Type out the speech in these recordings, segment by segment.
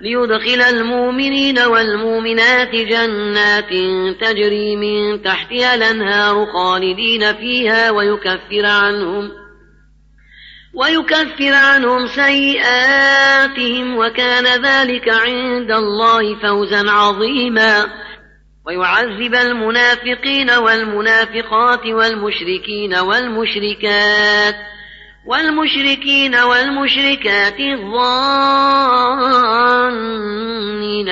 ليدخل المؤمنين والمؤمنات جنات تجري من تحتها الأنهار خالدين فيها ويكفر عنهم ويكفر عنهم سيئاتهم وكان ذلك عند الله فوزا عظيما ويعذب المنافقين والمنافقات والمشركين والمشركات والمشركين والمشركات الظانين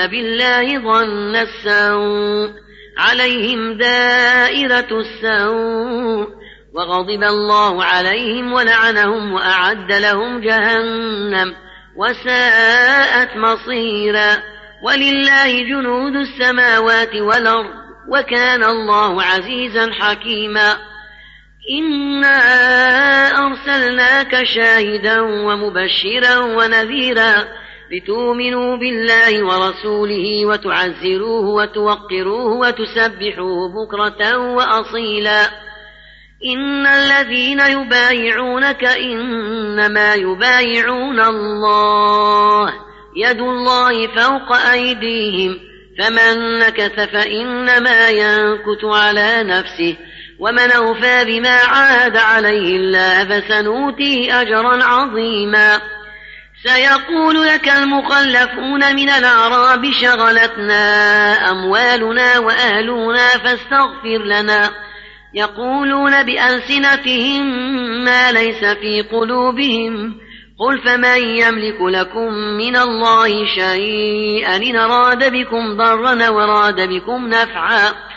بالله ظن السوء عليهم دائرة السوء وغضب الله عليهم ولعنهم وأعد لهم جهنم وساءت مصيرا. ولله جنود السماوات والأرض وكان الله عزيزا حكيما. إنا أرسلناك شاهدا ومبشرا ونذيرا لتؤمنوا بالله ورسوله وتعزروه وتوقروه وتسبحوه بكرة وأصيلا إن الذين يبايعونك إنما يبايعون الله يد الله فوق أيديهم فمن نكث فإنما ينكث على نفسه ومن أوفى بما عاد عليه الله فسنؤتيه أجرا عظيما. سيقول لك المخلفون من الأعراب شغلتنا أموالنا وأهلنا فاستغفر لنا. يقولون بألسنتهم ما ليس في قلوبهم. قل فمن يملك لكم من الله شيئا إن أراد بكم ضرا وراد بكم نفعا.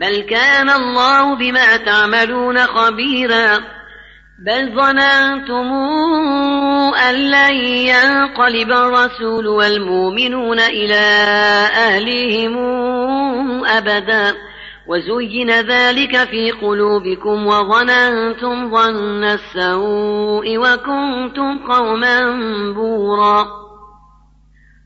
بل كان الله بما تعملون خبيرا. بل ظننتم أن لن ينقلب الرسول والمؤمنون إلى أهلهم أبدا. وزين ذلك في قلوبكم وظننتم ظن السوء وكنتم قوما بورا.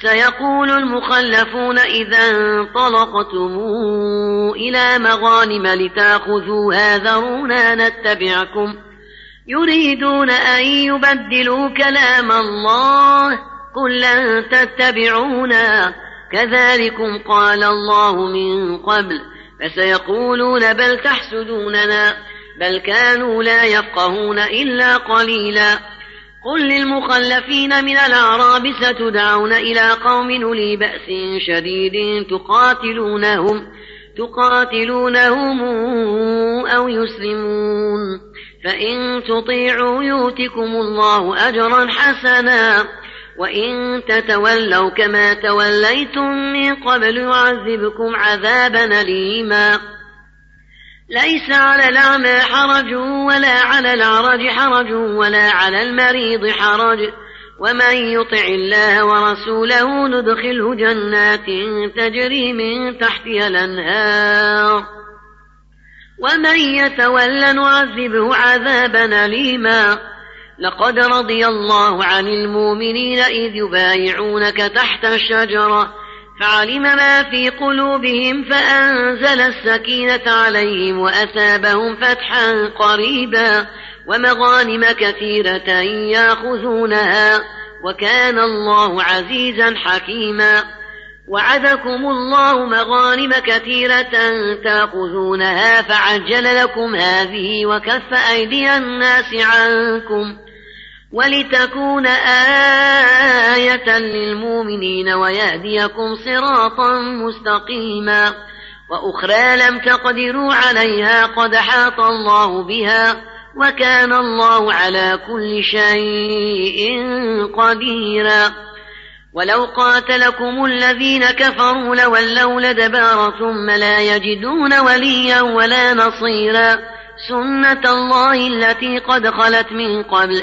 سيقول المخلفون إذا انطلقتم إلى مغانم لتأخذوها ذرونا نتبعكم. يريدون أن يبدلوا كلام الله. قل لن تتبعونا. كذلكم قال الله من قبل. فسيقولون بل تحسدوننا. بل كانوا لا يفقهون إلا قليلا. قل للمخلفين من الأعراب ستدعون إلى قوم أولي بأس شديد تقاتلونهم تقاتلونهم أو يسلمون. فإن تطيعوا يؤتكم الله أجرا حسنا وإن تتولوا كما توليتم من قبل يعذبكم عذابا أليما. ليس على الأعمى حرج ولا على العرج حرج ولا على المريض حرج. ومن يطع الله ورسوله ندخله جنات تجري من تحتها الأنهار. ومن يتول نعذبه عذابا أليما. لقد رضي الله عن المؤمنين إذ يبايعونك تحت الشجرة. فعلم ما في قلوبهم فأنزل السكينة عليهم وأثابهم فتحا قريبا ومغانم كثيرة يأخذونها وكان الله عزيزا حكيما وعدكم الله مغانم كثيرة تأخذونها فعجل لكم هذه وكف أيدي الناس عنكم ولتكون آية للمؤمنين ويهديكم صراطا مستقيما وأخرى لم تقدروا عليها قد حاط الله بها وكان الله على كل شيء قديرا ولو قاتلكم الذين كفروا لولوا لدبار ثم لا يجدون وليا ولا نصيرا سنة الله التي قد خلت من قبل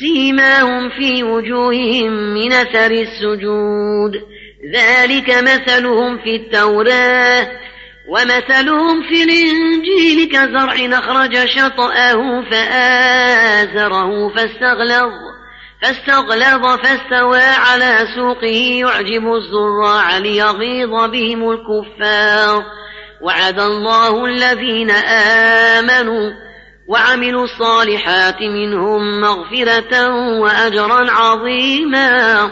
سيماهم في وجوههم من أثر السجود. ذلك مثلهم في التوراة ومثلهم في الإنجيل كزرع أخرج شطأه فآزره فاستغلظ فاستغلظ فاستوى على سوقه يعجب الزراع ليغيظ بهم الكفار. وعد الله الذين آمنوا وعملوا الصالحات منهم مغفرة وأجرا عظيما